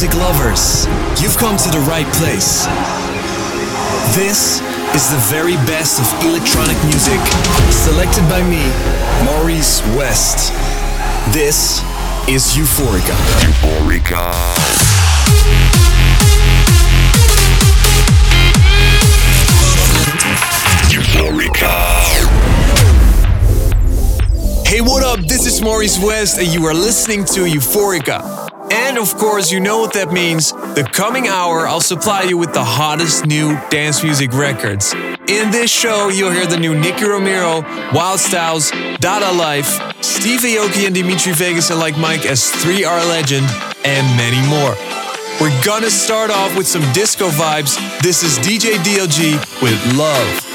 music lovers, you've come to the right place. This is the very best of electronic music, selected by me, Maurice West. This is Euforika. Euforika. Euforika. Hey, what up? This is Maurice West, and you are listening to Euforika. And of course, you know what that means. The coming hour, I'll supply you with the hottest new dance music records. In this show, you'll hear the new Nicky Romero, Wildstylez, Dada Life, Steve Aoki and Dimitri Vegas and Like Mike as 3 Are Legend, and many more. We're gonna start off with some disco vibes. This is DJ DLG with Love.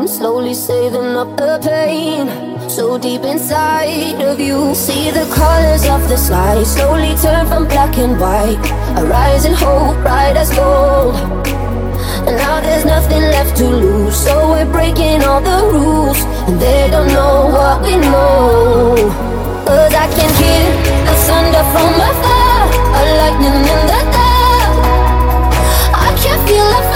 slowly saving up the pain. So deep inside of you, see the colors of the sky slowly turn from black and white. A rising hope, bright as gold. And now there's nothing left to lose, so we're breaking all the rules. And they don't know what we know. Cause I can hear the thunder from afar, a lightning in the dark. I can feel it.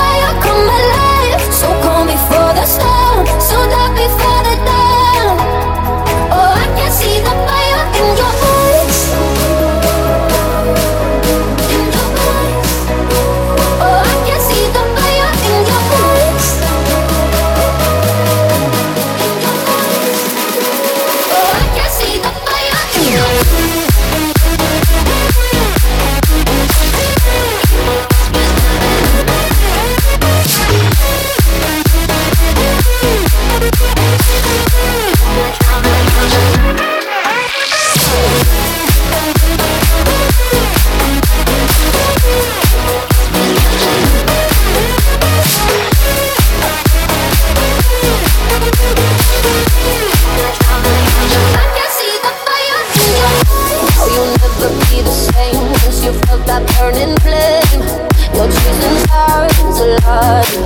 the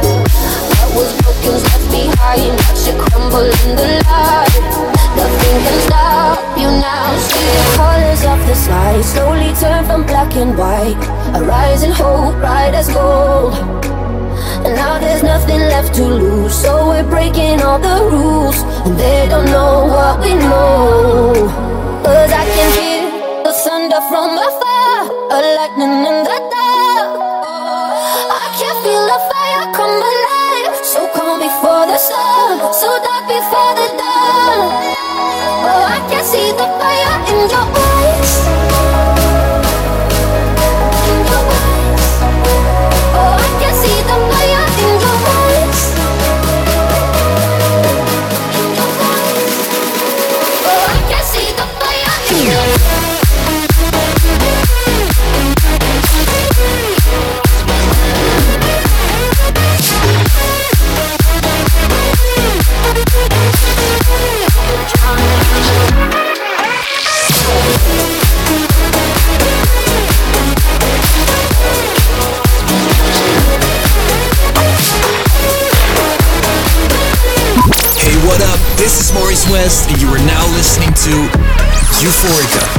you now. See the colors of the sky slowly turn from black and white. A rising hope, bright as gold. And now there's nothing left to lose, so we're breaking all the rules. And they don't know what we know. Cause I can hear the thunder from afar, a lightning see the is Maurice West, and you are now listening to Euforika.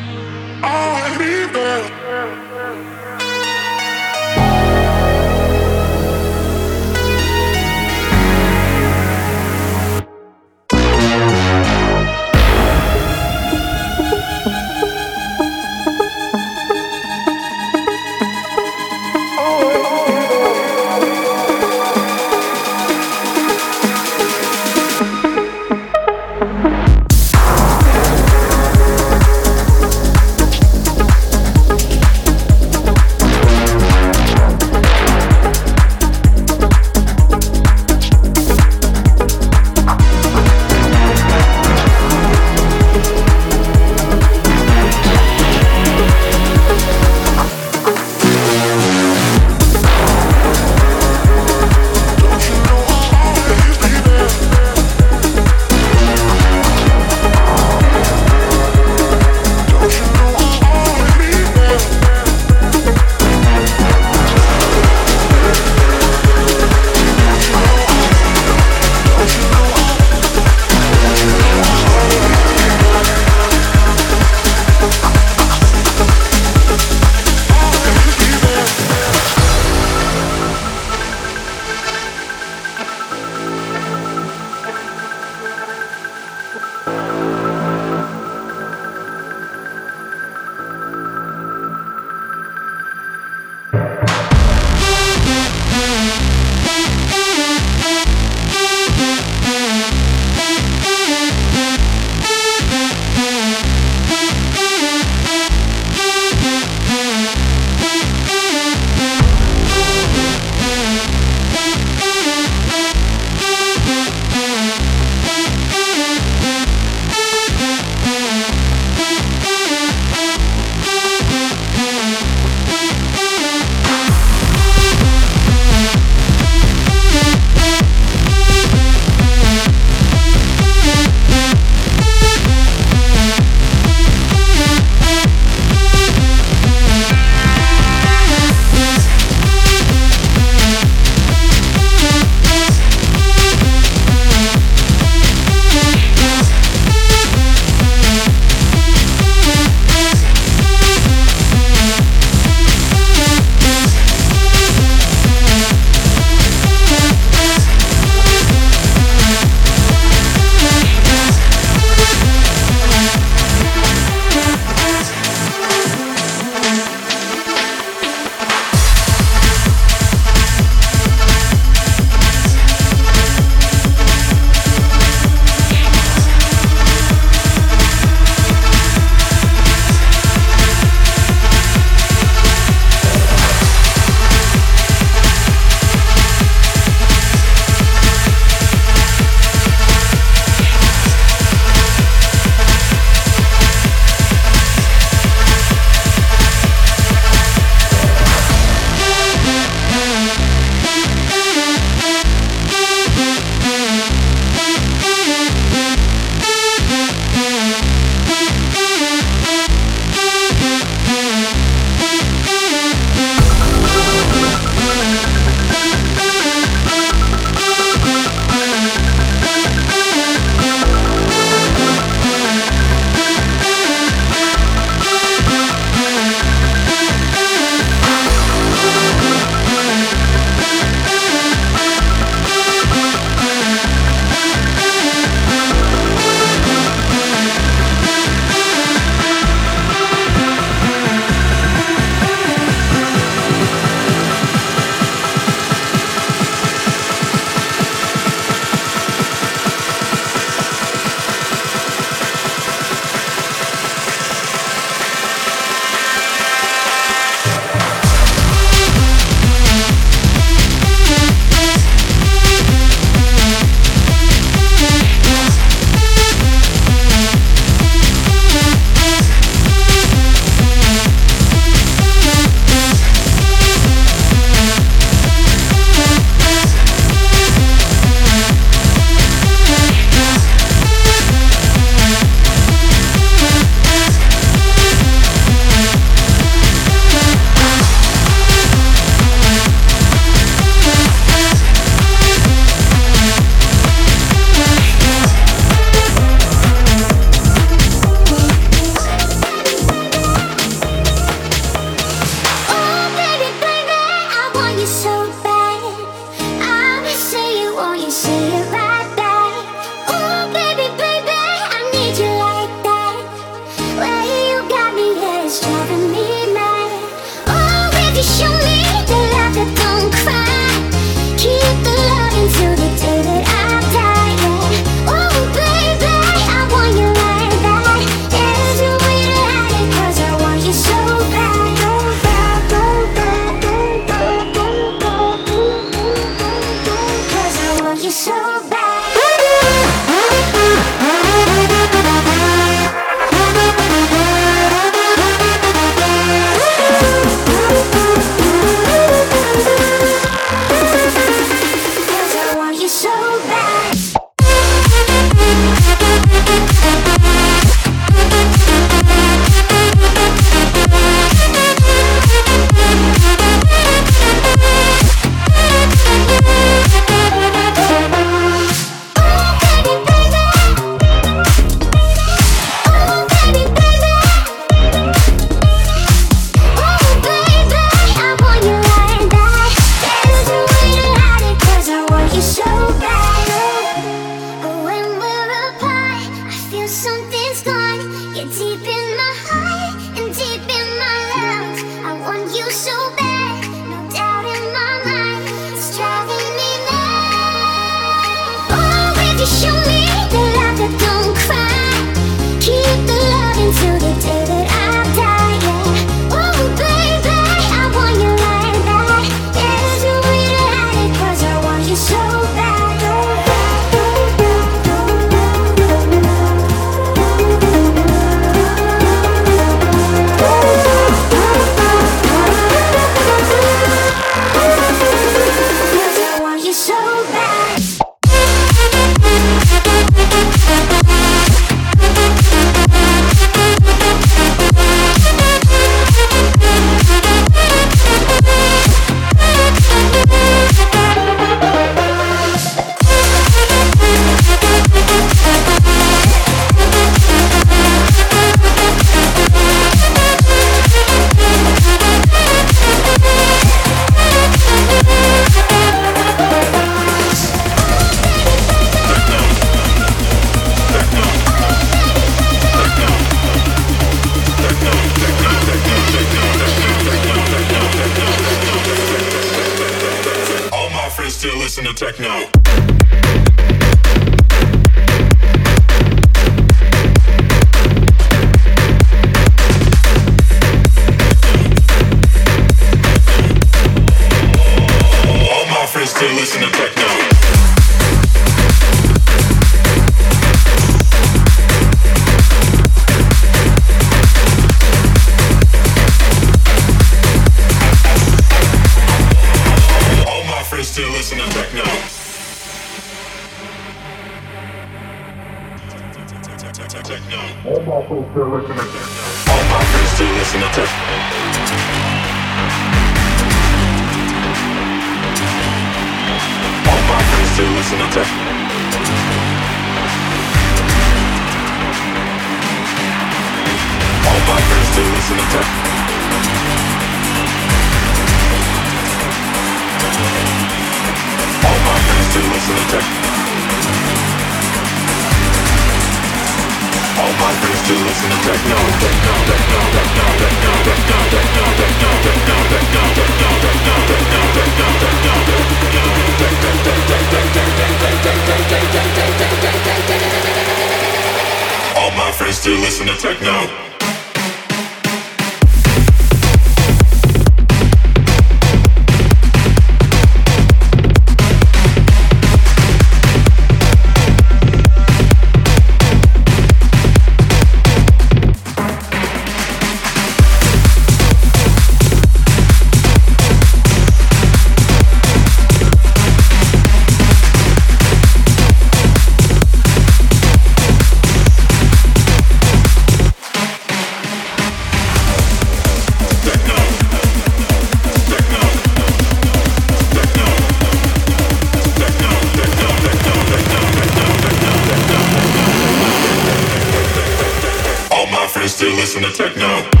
still listen to techno.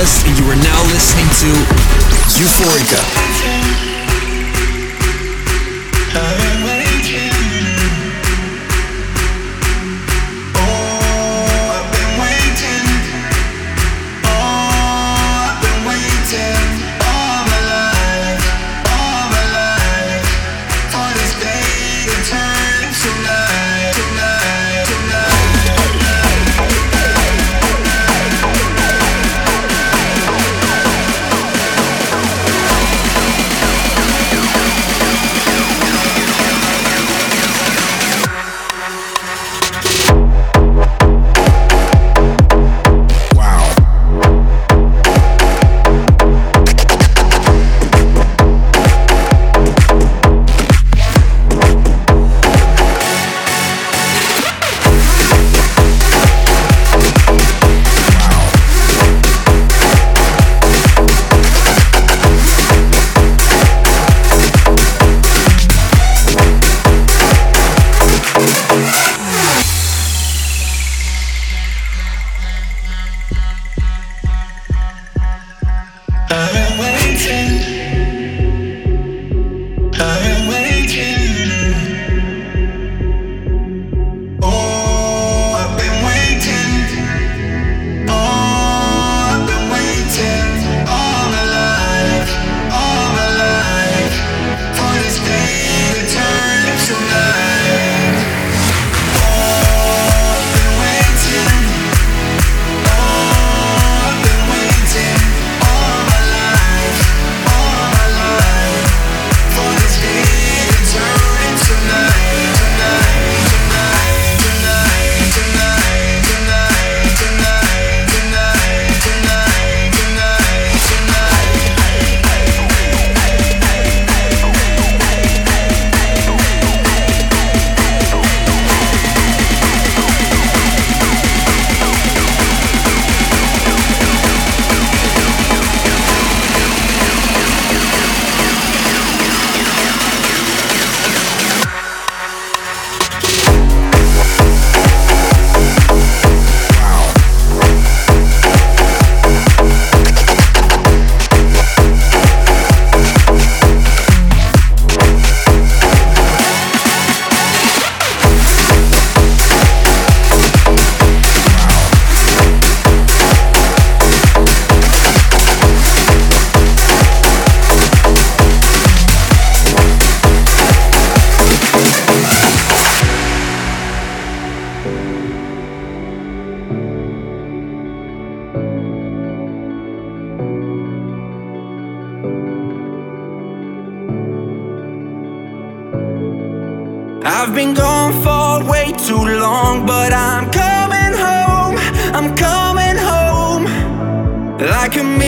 And you are now listening to Euforika. Can make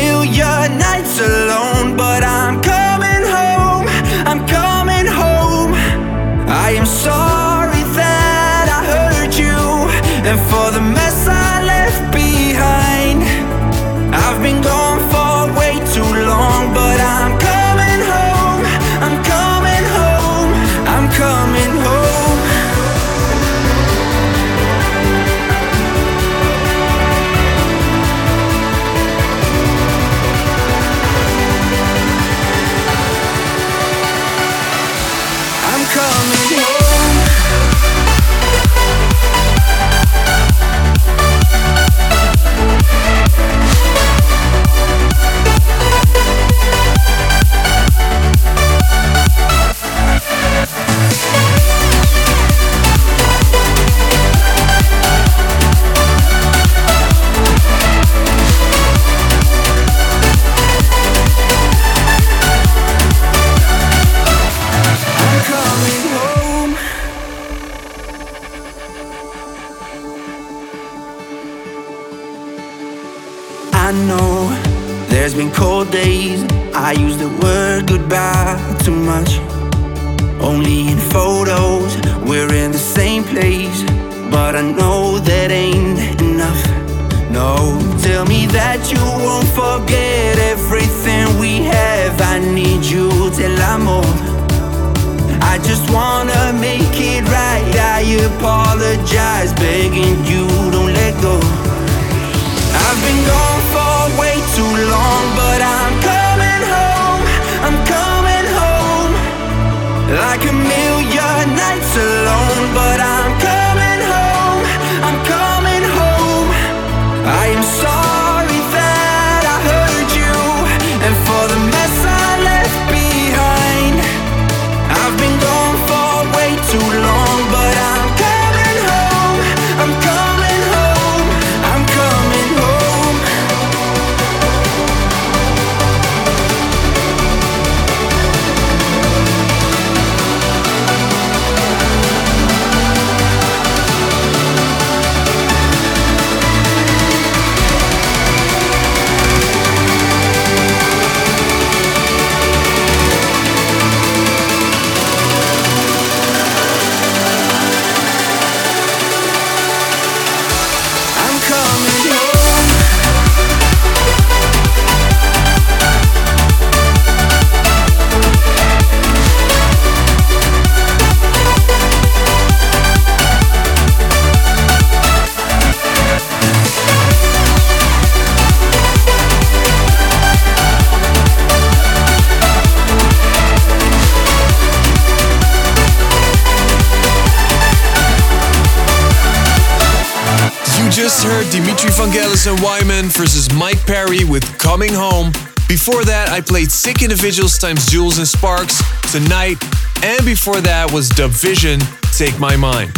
Jason Wyman versus Mike Perry with Coming Home. Before that, I played Sick Individuals times Jewelz and Sparks tonight. And before that was DubVision, Take My Mind.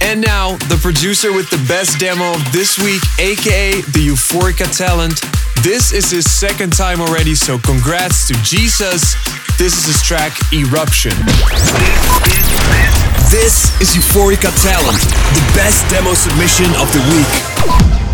And now, the producer with the best demo of this week, aka the Euforika Talent. This is his second time already, so congrats to Jesus. This is his track, Eruption. This is Euforika Talent, the best demo submission of the week.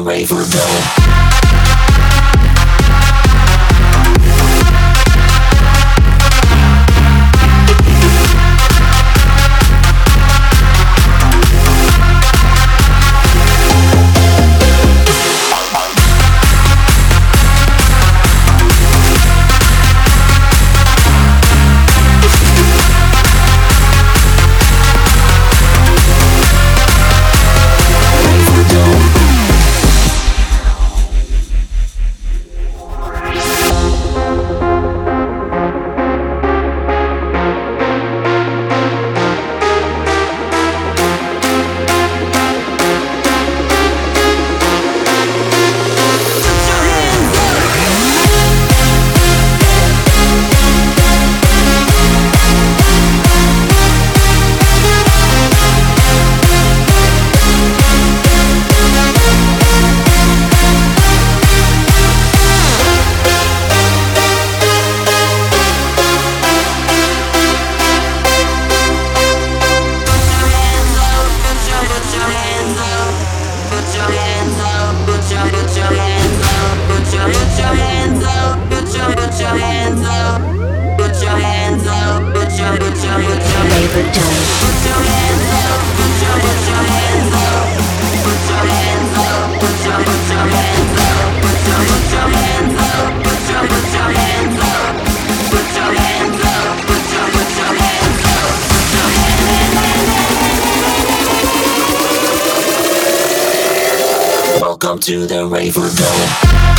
To Raver. To the Raver Dome.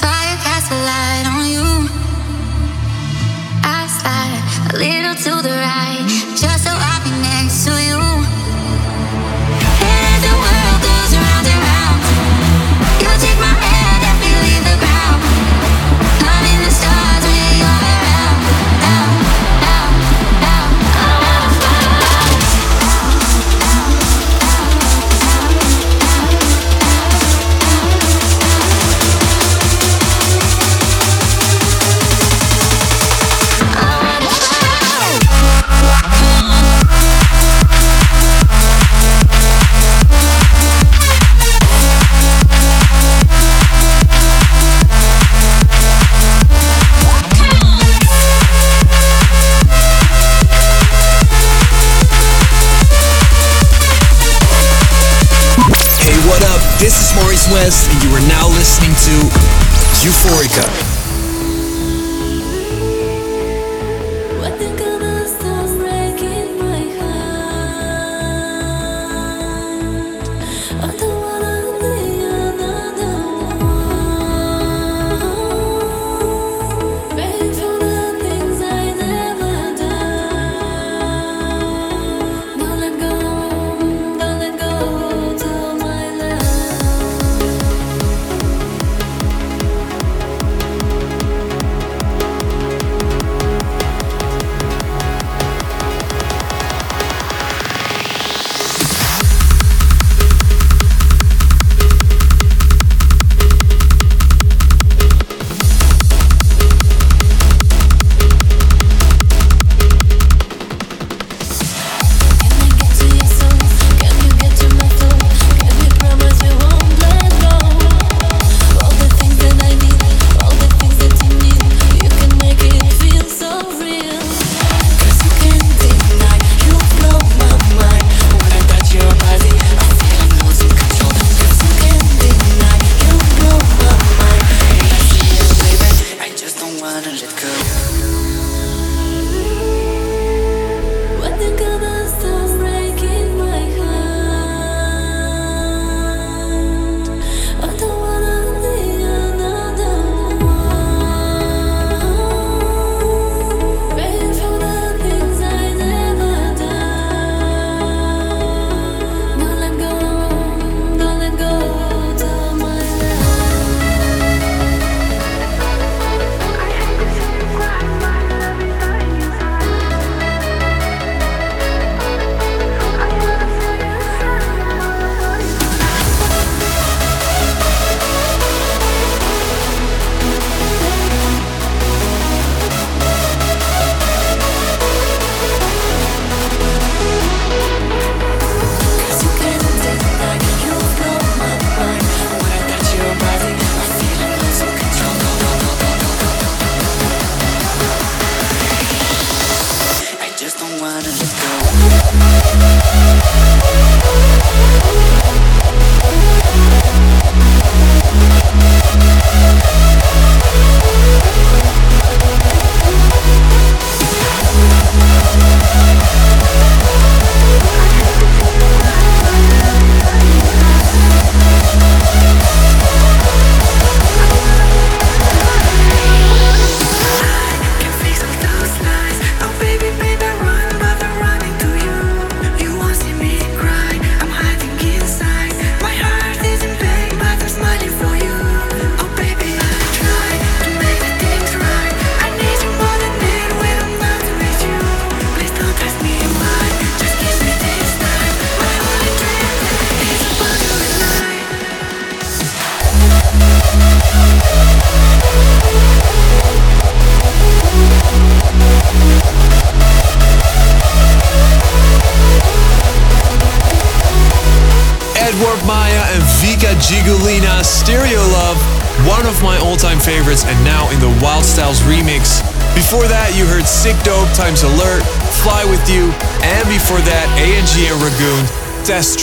Fire casts a light on you. I slide a little to the right, just. So West, and you are now listening to Euforika.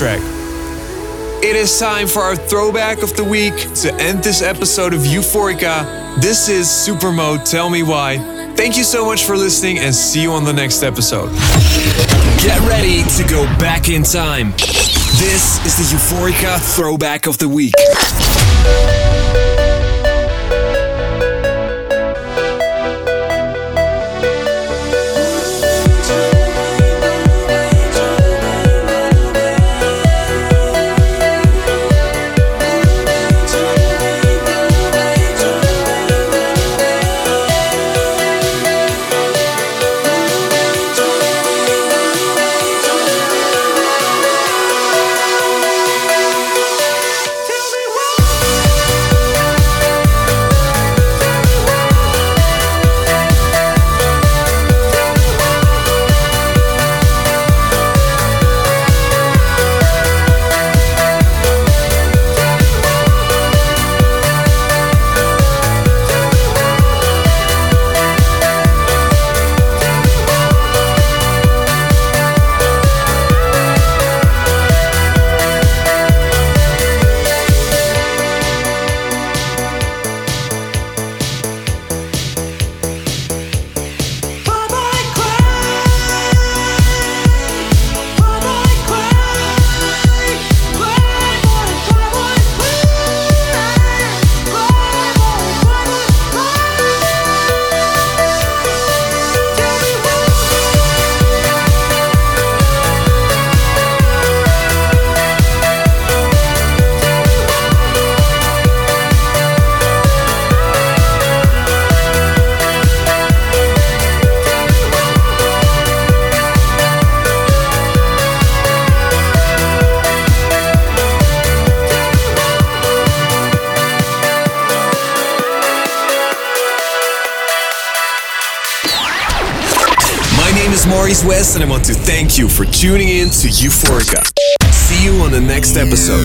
Track. It is time for our throwback of the week to end this episode of Euforika. This is Supermode Tell Me Why. Thank you so much for listening and see you on the next episode. Get ready to go back in time. This is the Euforika Throwback of the Week. And I want to thank you for tuning in to Euforika. See you on the next episode.